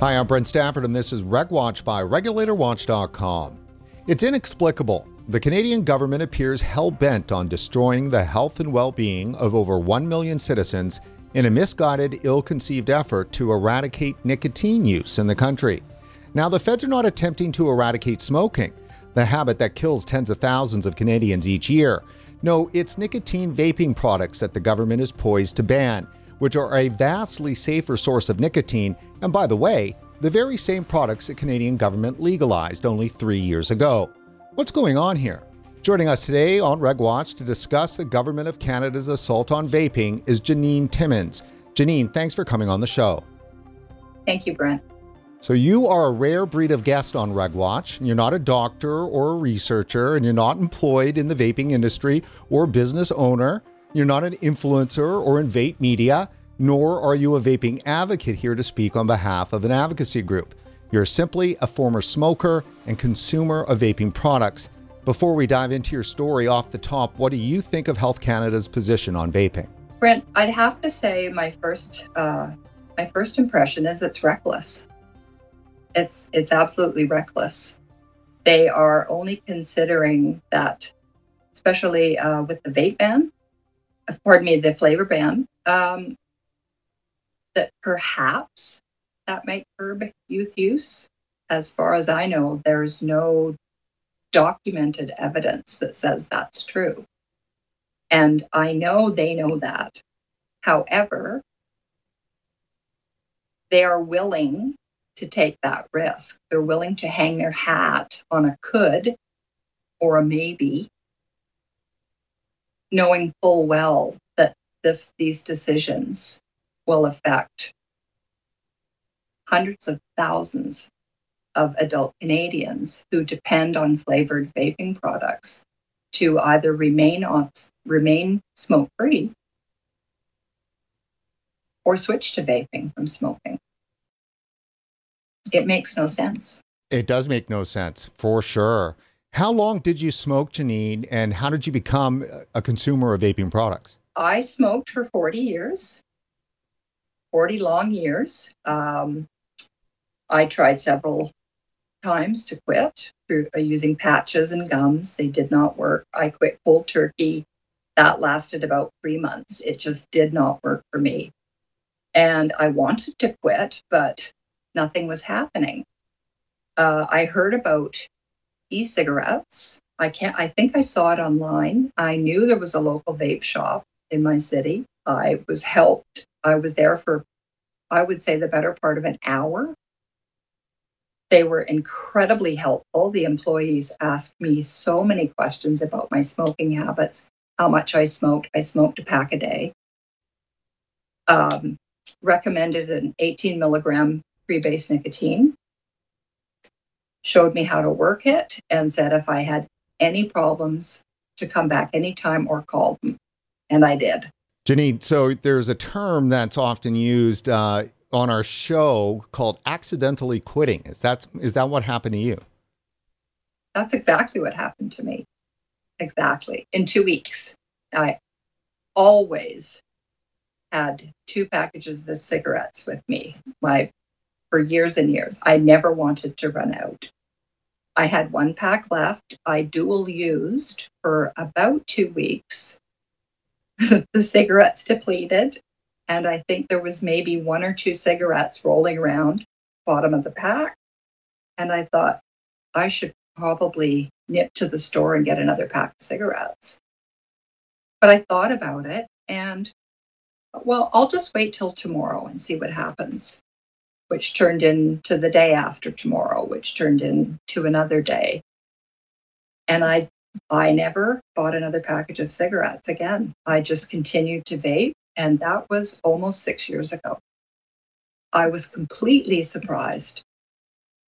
Hi, I'm Brent Stafford, and this is RegWatch by RegulatorWatch.com. It's inexplicable. The Canadian government appears hell bent on destroying the health and well being of over 1 million citizens in a misguided, ill conceived effort to eradicate nicotine use in the country. Now, the feds are not attempting to eradicate smoking, the habit that kills tens of thousands of Canadians each year. No, it's nicotine vaping products that the government is poised to ban which are a vastly safer source of nicotine, and by the way, the very same products the Canadian government legalized only three years ago. What's going on here? Joining us today on RegWatch to discuss the Government of Canada's assault on vaping is Janine Timmins. Janine, thanks for coming on the show. Thank you, Brent. So, you are a rare breed of guest on RegWatch. You're not a doctor or a researcher, and you're not employed in the vaping industry or business owner. You're not an influencer or in vape media, nor are you a vaping advocate here to speak on behalf of an advocacy group. You're simply a former smoker and consumer of vaping products. Before we dive into your story off the top, what do you think of Health Canada's position on vaping? Brent, I'd have to say my first uh, my first impression is it's reckless. It's it's absolutely reckless. They are only considering that, especially uh, with the vape ban, pardon me, the flavor ban, um, that perhaps that might curb youth use. As far as I know, there's no documented evidence that says that's true. And I know they know that. However, they are willing to take that risk. They're willing to hang their hat on a could or a maybe knowing full well that this these decisions will affect hundreds of thousands of adult Canadians who depend on flavored vaping products to either remain off remain smoke free or switch to vaping from smoking. It makes no sense. It does make no sense for sure. How long did you smoke, Janine, and how did you become a consumer of vaping products? I smoked for 40 years, 40 long years. Um, I tried several times to quit through uh, using patches and gums. They did not work. I quit cold turkey. That lasted about three months. It just did not work for me. And I wanted to quit, but nothing was happening. Uh, I heard about e-cigarettes. I can't I think I saw it online. I knew there was a local vape shop in my city. I was helped. I was there for I would say the better part of an hour. They were incredibly helpful. The employees asked me so many questions about my smoking habits, how much I smoked. I smoked a pack a day. Um, recommended an 18 milligram freebase nicotine showed me how to work it, and said if I had any problems to come back anytime or call them. And I did. Janine, so there's a term that's often used uh, on our show called accidentally quitting. Is that is that what happened to you? That's exactly what happened to me. Exactly. In two weeks. I always had two packages of cigarettes with me. My for years and years. I never wanted to run out. I had one pack left. I dual used for about two weeks. the cigarettes depleted, and I think there was maybe one or two cigarettes rolling around bottom of the pack. And I thought I should probably nip to the store and get another pack of cigarettes. But I thought about it and well, I'll just wait till tomorrow and see what happens which turned into the day after tomorrow, which turned into another day. And I I never bought another package of cigarettes again. I just continued to vape, and that was almost six years ago. I was completely surprised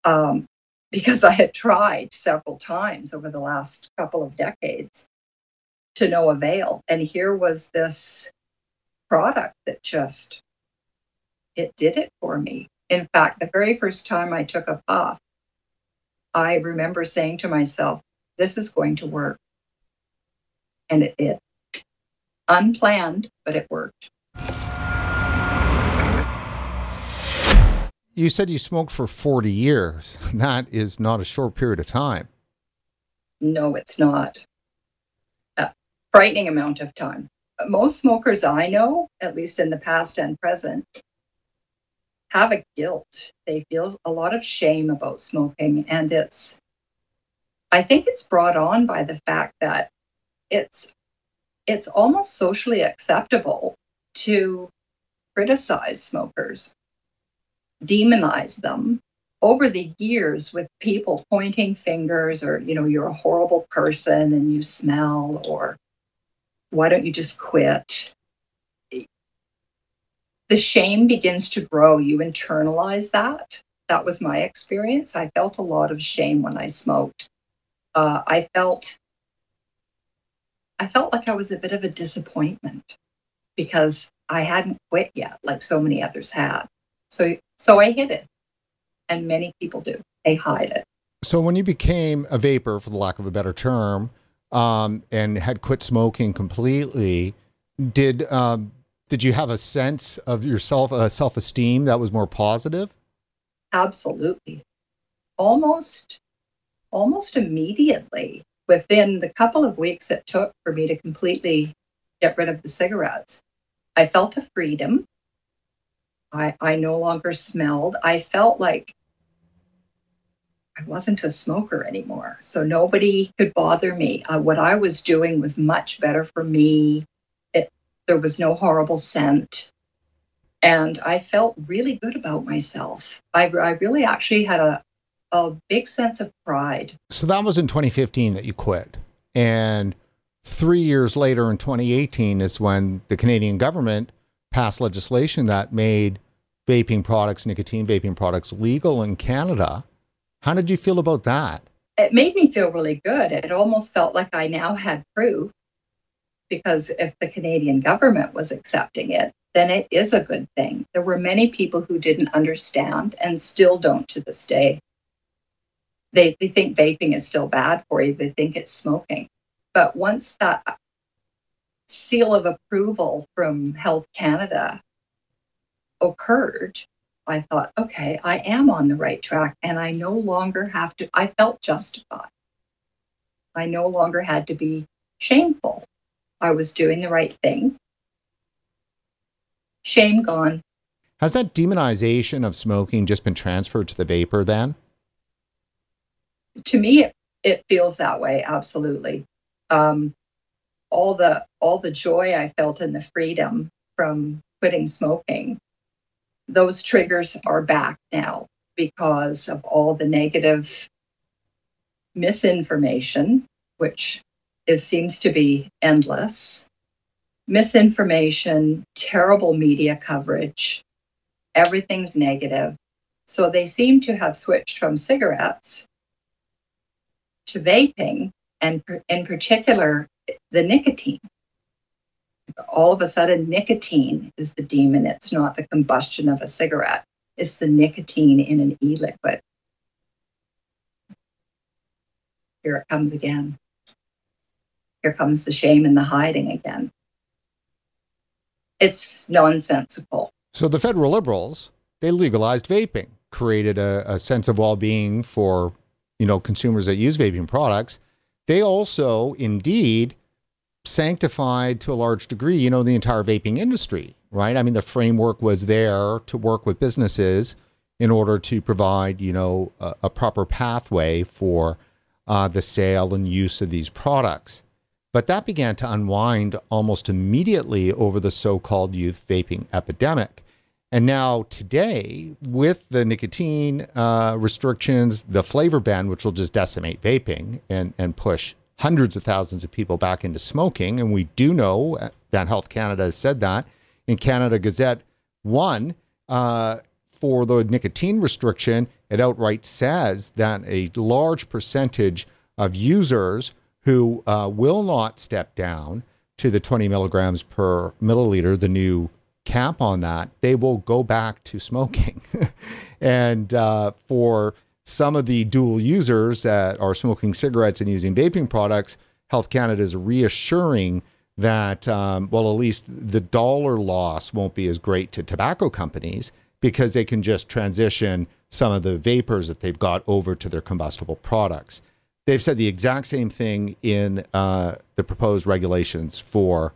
um, because I had tried several times over the last couple of decades to no avail. And here was this product that just it did it for me. In fact, the very first time I took a puff, I remember saying to myself, this is going to work. And it did. Unplanned, but it worked. You said you smoked for 40 years. That is not a short period of time. No, it's not. A frightening amount of time. Most smokers I know, at least in the past and present, have a guilt. They feel a lot of shame about smoking. And it's, I think it's brought on by the fact that it's, it's almost socially acceptable to criticize smokers, demonize them over the years with people pointing fingers or, you know, you're a horrible person and you smell, or why don't you just quit? The shame begins to grow. You internalize that. That was my experience. I felt a lot of shame when I smoked. Uh, I felt I felt like I was a bit of a disappointment because I hadn't quit yet, like so many others had. So, so I hid it, and many people do. They hide it. So, when you became a vaper, for the lack of a better term, um, and had quit smoking completely, did um, did you have a sense of yourself, a self esteem that was more positive? Absolutely, almost, almost immediately. Within the couple of weeks it took for me to completely get rid of the cigarettes, I felt a freedom. I, I no longer smelled. I felt like I wasn't a smoker anymore. So nobody could bother me. Uh, what I was doing was much better for me. There was no horrible scent. And I felt really good about myself. I, I really actually had a, a big sense of pride. So that was in 2015 that you quit. And three years later in 2018 is when the Canadian government passed legislation that made vaping products, nicotine vaping products legal in Canada. How did you feel about that? It made me feel really good. It almost felt like I now had proof because if the Canadian government was accepting it, then it is a good thing. There were many people who didn't understand and still don't to this day. They, they think vaping is still bad for you, they think it's smoking. But once that seal of approval from Health Canada occurred, I thought, okay, I am on the right track and I no longer have to, I felt justified. I no longer had to be shameful. I was doing the right thing. Shame gone. Has that demonization of smoking just been transferred to the vaper then? To me, it, it feels that way, absolutely um, all the all the joy I felt in the freedom from quitting smoking, those triggers are back now because of all the negative misinformation, which is seems to be endless. Misinformation, terrible media coverage, everything's negative. So they seem to have switched from cigarettes to vaping and in particular, the nicotine. All of a sudden, nicotine is the demon. It's not the combustion of a cigarette, it's the nicotine in an e liquid. Here it comes again. Here comes the shame and the hiding again. It's nonsensical. So the federal liberals, they legalized vaping, created a, a sense of well-being for, you know, consumers that use vaping products they also indeed sanctified to a large degree, you know, the entire vaping industry, right? I mean, the framework was there to work with businesses in order to provide, you know, a, a proper pathway for uh, the sale and use of these products. But that began to unwind almost immediately over the so called youth vaping epidemic. And now, today, with the nicotine uh, restrictions, the flavor ban, which will just decimate vaping and, and push hundreds of thousands of people back into smoking. And we do know that Health Canada has said that in Canada Gazette 1 uh, for the nicotine restriction, it outright says that a large percentage of users who uh, will not step down to the 20 milligrams per milliliter, the new cap on that, they will go back to smoking. and uh, for some of the dual users that are smoking cigarettes and using vaping products, Health Canada is reassuring that, um, well, at least the dollar loss won't be as great to tobacco companies because they can just transition some of the vapers that they've got over to their combustible products. They've said the exact same thing in uh, the proposed regulations for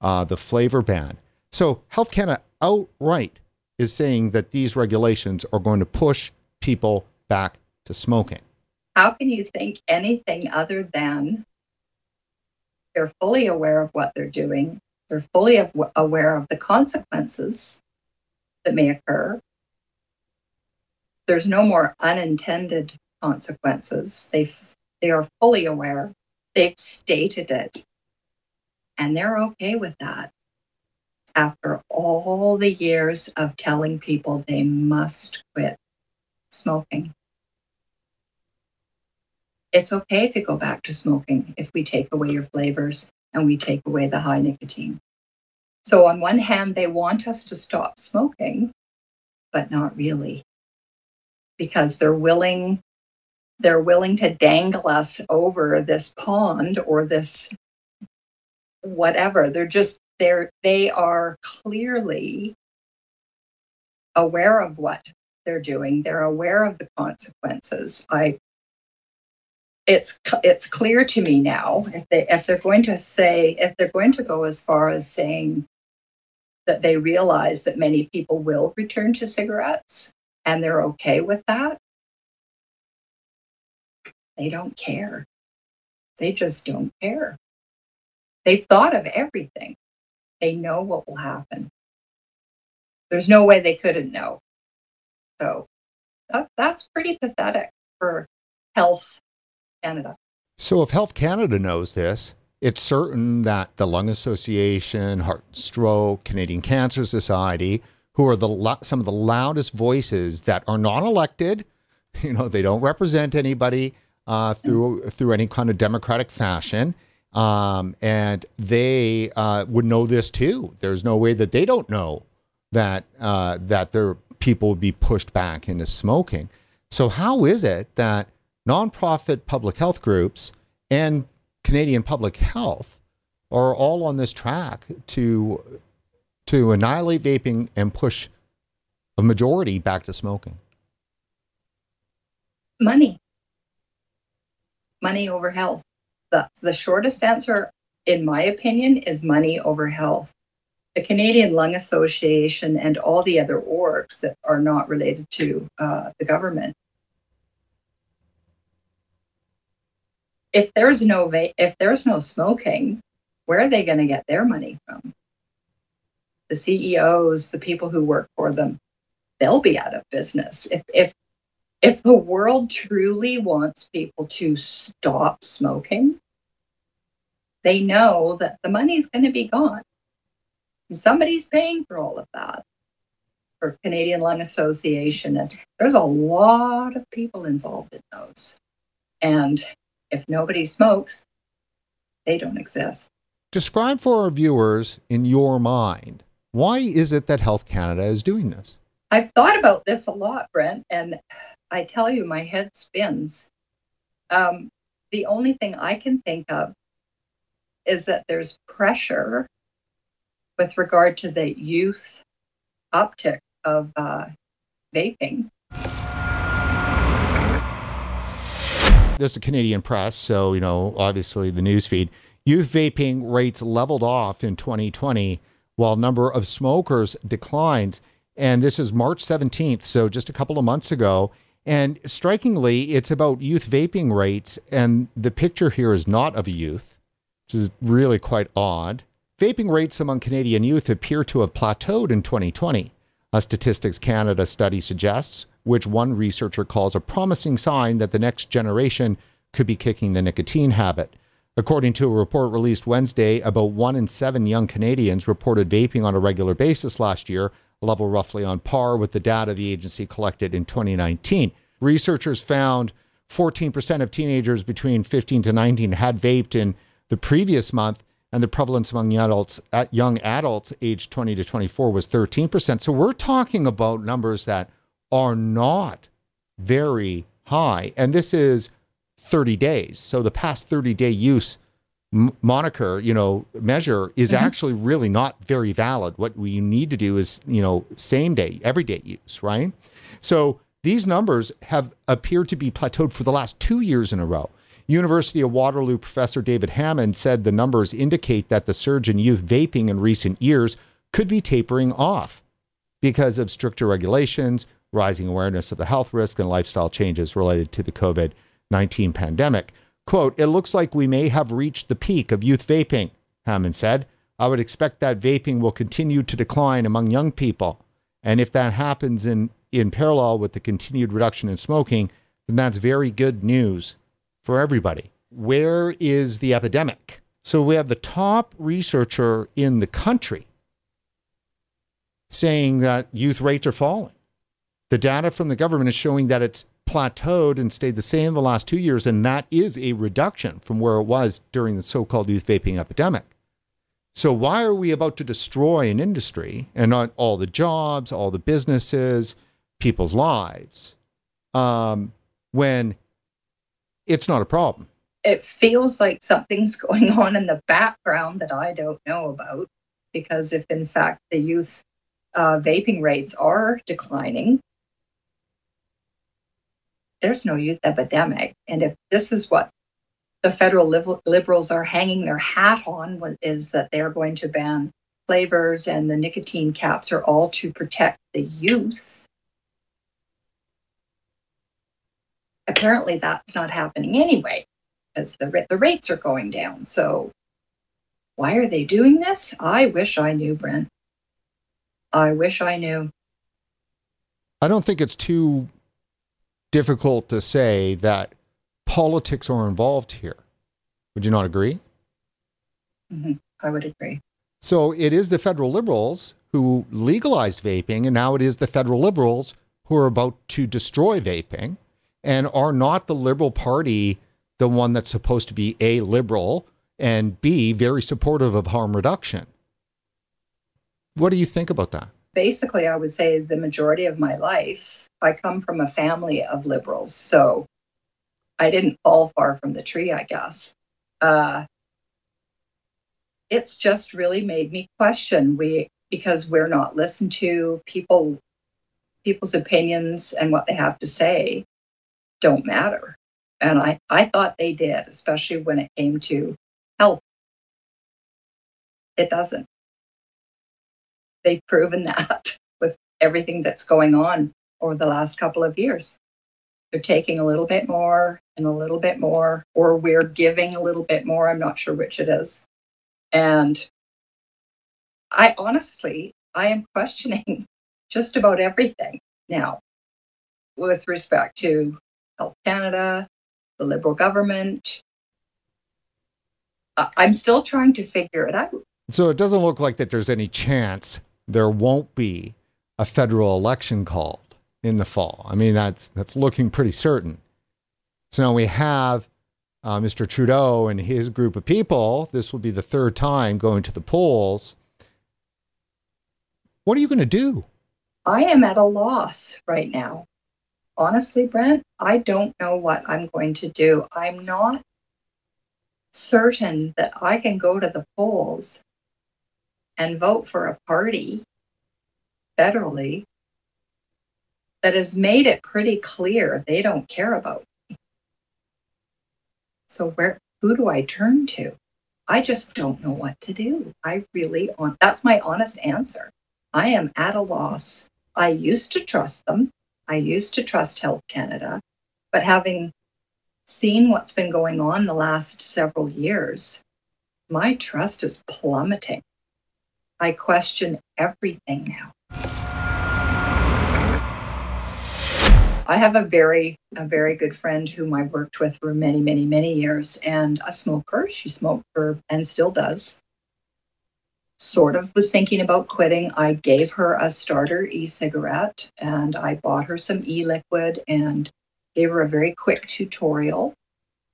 uh, the flavor ban. So Health Canada outright is saying that these regulations are going to push people back to smoking. How can you think anything other than they're fully aware of what they're doing? They're fully aware of the consequences that may occur. There's no more unintended consequences. They they are fully aware. They've stated it, and they're okay with that. After all the years of telling people they must quit smoking, it's okay if you go back to smoking if we take away your flavors and we take away the high nicotine. So, on one hand, they want us to stop smoking, but not really, because they're willing they're willing to dangle us over this pond or this whatever. They're just they're they are clearly aware of what they're doing. They're aware of the consequences. I it's it's clear to me now if they if they're going to say if they're going to go as far as saying that they realize that many people will return to cigarettes and they're okay with that they don't care. They just don't care. They've thought of everything. They know what will happen. There's no way they couldn't know. So that, that's pretty pathetic for health Canada. So, if Health Canada knows this, it's certain that the Lung Association, Heart and Stroke, Canadian Cancer Society, who are the some of the loudest voices that are not elected, you know, they don't represent anybody uh, through through any kind of democratic fashion, um, and they uh, would know this too. There's no way that they don't know that uh, that their people would be pushed back into smoking. So how is it that nonprofit public health groups and Canadian public health are all on this track to to annihilate vaping and push a majority back to smoking. Money. Money over health. The, the shortest answer, in my opinion, is money over health. The Canadian Lung Association and all the other orgs that are not related to uh, the government if there's no va- if there's no smoking, where are they going to get their money from? The CEOs, the people who work for them, they'll be out of business. If if if the world truly wants people to stop smoking, they know that the money's going to be gone. Somebody's paying for all of that for Canadian Lung Association. And there's a lot of people involved in those. And if nobody smokes, they don't exist. Describe for our viewers in your mind why is it that Health Canada is doing this? I've thought about this a lot, Brent, and I tell you, my head spins. Um, the only thing I can think of is that there's pressure with regard to the youth uptick of uh, vaping this is Canadian press, so you know, obviously the newsfeed. Youth vaping rates leveled off in 2020, while number of smokers declines. And this is March 17th, so just a couple of months ago. And strikingly, it's about youth vaping rates, and the picture here is not of a youth, which is really quite odd. Vaping rates among Canadian youth appear to have plateaued in 2020. A Statistics Canada study suggests, which one researcher calls a promising sign that the next generation could be kicking the nicotine habit. According to a report released Wednesday, about one in seven young Canadians reported vaping on a regular basis last year, level roughly on par with the data the agency collected in 2019. Researchers found 14% of teenagers between 15 to 19 had vaped in the previous month, and the prevalence among young adults, at young adults aged 20 to 24 was 13%. So we're talking about numbers that are not very high. And this is 30 days. So the past 30 day use moniker, you know, measure is mm-hmm. actually really not very valid. What we need to do is, you know, same day, everyday use, right? So these numbers have appeared to be plateaued for the last two years in a row. University of Waterloo professor David Hammond said the numbers indicate that the surge in youth vaping in recent years could be tapering off because of stricter regulations, rising awareness of the health risk, and lifestyle changes related to the COVID 19 pandemic. Quote, it looks like we may have reached the peak of youth vaping, Hammond said. I would expect that vaping will continue to decline among young people. And if that happens in, in parallel with the continued reduction in smoking, then that's very good news for everybody. Where is the epidemic? So we have the top researcher in the country saying that youth rates are falling. The data from the government is showing that it's plateaued and stayed the same the last two years, and that is a reduction from where it was during the so called youth vaping epidemic. So, why are we about to destroy an industry and not all the jobs, all the businesses, people's lives, um, when it's not a problem? It feels like something's going on in the background that I don't know about. Because if, in fact, the youth uh, vaping rates are declining, there's no youth epidemic. And if this is what the federal liberals are hanging their hat on, is that they're going to ban flavors and the nicotine caps are all to protect the youth. Apparently, that's not happening anyway, as the, the rates are going down. So, why are they doing this? I wish I knew, Brent. I wish I knew. I don't think it's too difficult to say that politics are involved here. Would you not agree? Mm-hmm. I would agree. So it is the federal liberals who legalized vaping, and now it is the federal liberals who are about to destroy vaping. And are not the Liberal Party the one that's supposed to be A, liberal, and B, very supportive of harm reduction? What do you think about that? Basically, I would say the majority of my life, I come from a family of liberals. So I didn't fall far from the tree, I guess. Uh, it's just really made me question we because we're not listened to people people's opinions and what they have to say don't matter and i i thought they did especially when it came to health it doesn't they've proven that with everything that's going on over the last couple of years. They're taking a little bit more and a little bit more, or we're giving a little bit more. I'm not sure which it is. And I honestly, I am questioning just about everything now with respect to Health Canada, the Liberal government. I'm still trying to figure it out. So it doesn't look like that there's any chance there won't be a federal election called in the fall. I mean, that's that's looking pretty certain. So now we have uh, Mr. Trudeau and his group of people. This will be the third time going to the polls. What are you going to do? I am at a loss right now. Honestly, Brent, I don't know what I'm going to do. I'm not certain that I can go to the polls and vote for a party federally that has made it pretty clear they don't care about me. So where who do I turn to? I just don't know what to do. I really on that's my honest answer. I am at a loss. I used to trust them. I used to trust Health Canada, but having seen what's been going on the last several years, my trust is plummeting. I question everything now. I have a very a very good friend whom I worked with for many many many years and a smoker. She smoked for and still does. Sort of was thinking about quitting. I gave her a starter e-cigarette and I bought her some e-liquid and gave her a very quick tutorial.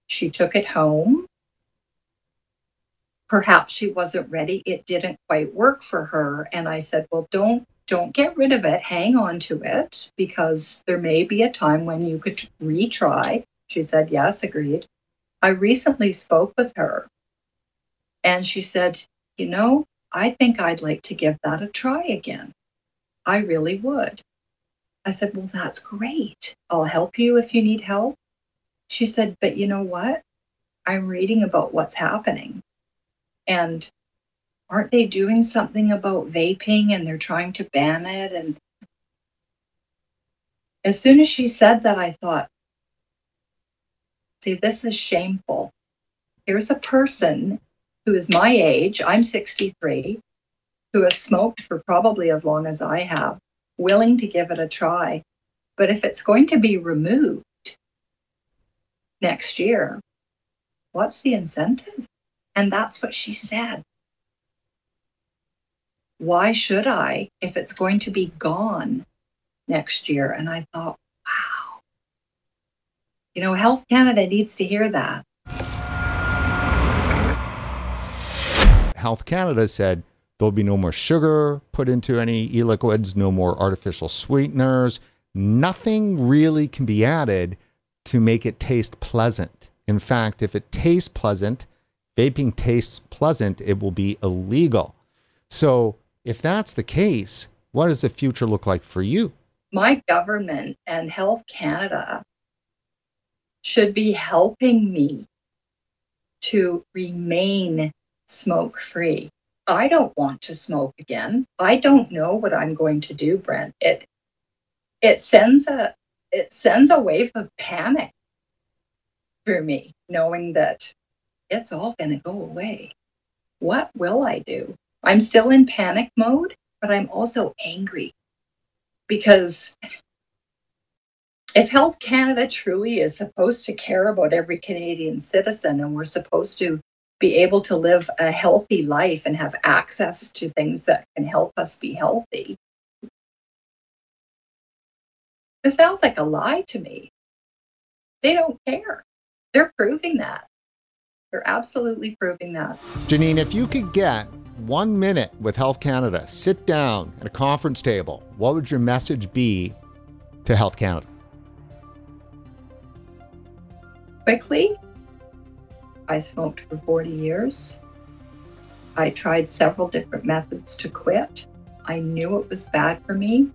She took it home perhaps she wasn't ready it didn't quite work for her and i said well don't don't get rid of it hang on to it because there may be a time when you could retry she said yes agreed i recently spoke with her And she said, You know, I think I'd like to give that a try again. I really would. I said, Well, that's great. I'll help you if you need help. She said, But you know what? I'm reading about what's happening. And aren't they doing something about vaping and they're trying to ban it? And as soon as she said that, I thought, see, this is shameful. Here's a person who is my age, I'm 63, who has smoked for probably as long as I have, willing to give it a try. But if it's going to be removed next year, what's the incentive? And that's what she said. Why should I if it's going to be gone next year? And I thought, wow. You know, Health Canada needs to hear that. Health Canada said there'll be no more sugar put into any e liquids, no more artificial sweeteners. Nothing really can be added to make it taste pleasant. In fact, if it tastes pleasant, vaping tastes pleasant, it will be illegal. So, if that's the case, what does the future look like for you? My government and Health Canada should be helping me to remain smoke free. I don't want to smoke again. I don't know what I'm going to do, Brent. It it sends a it sends a wave of panic through me, knowing that it's all going to go away. What will I do? I'm still in panic mode, but I'm also angry because if Health Canada truly is supposed to care about every Canadian citizen and we're supposed to be able to live a healthy life and have access to things that can help us be healthy. It sounds like a lie to me. They don't care. They're proving that. They're absolutely proving that. Janine, if you could get one minute with Health Canada, sit down at a conference table, what would your message be to Health Canada? Quickly, I smoked for 40 years. I tried several different methods to quit. I knew it was bad for me.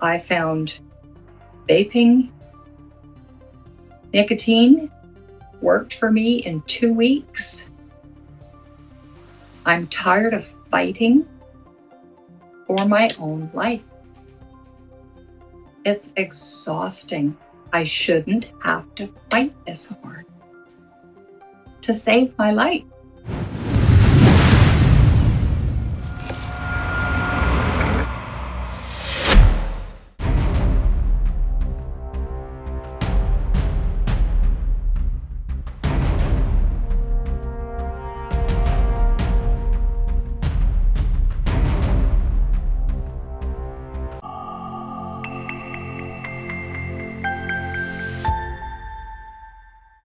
I found vaping, nicotine worked for me in two weeks. I'm tired of fighting for my own life. It's exhausting. I shouldn't have to fight this hard to save my life.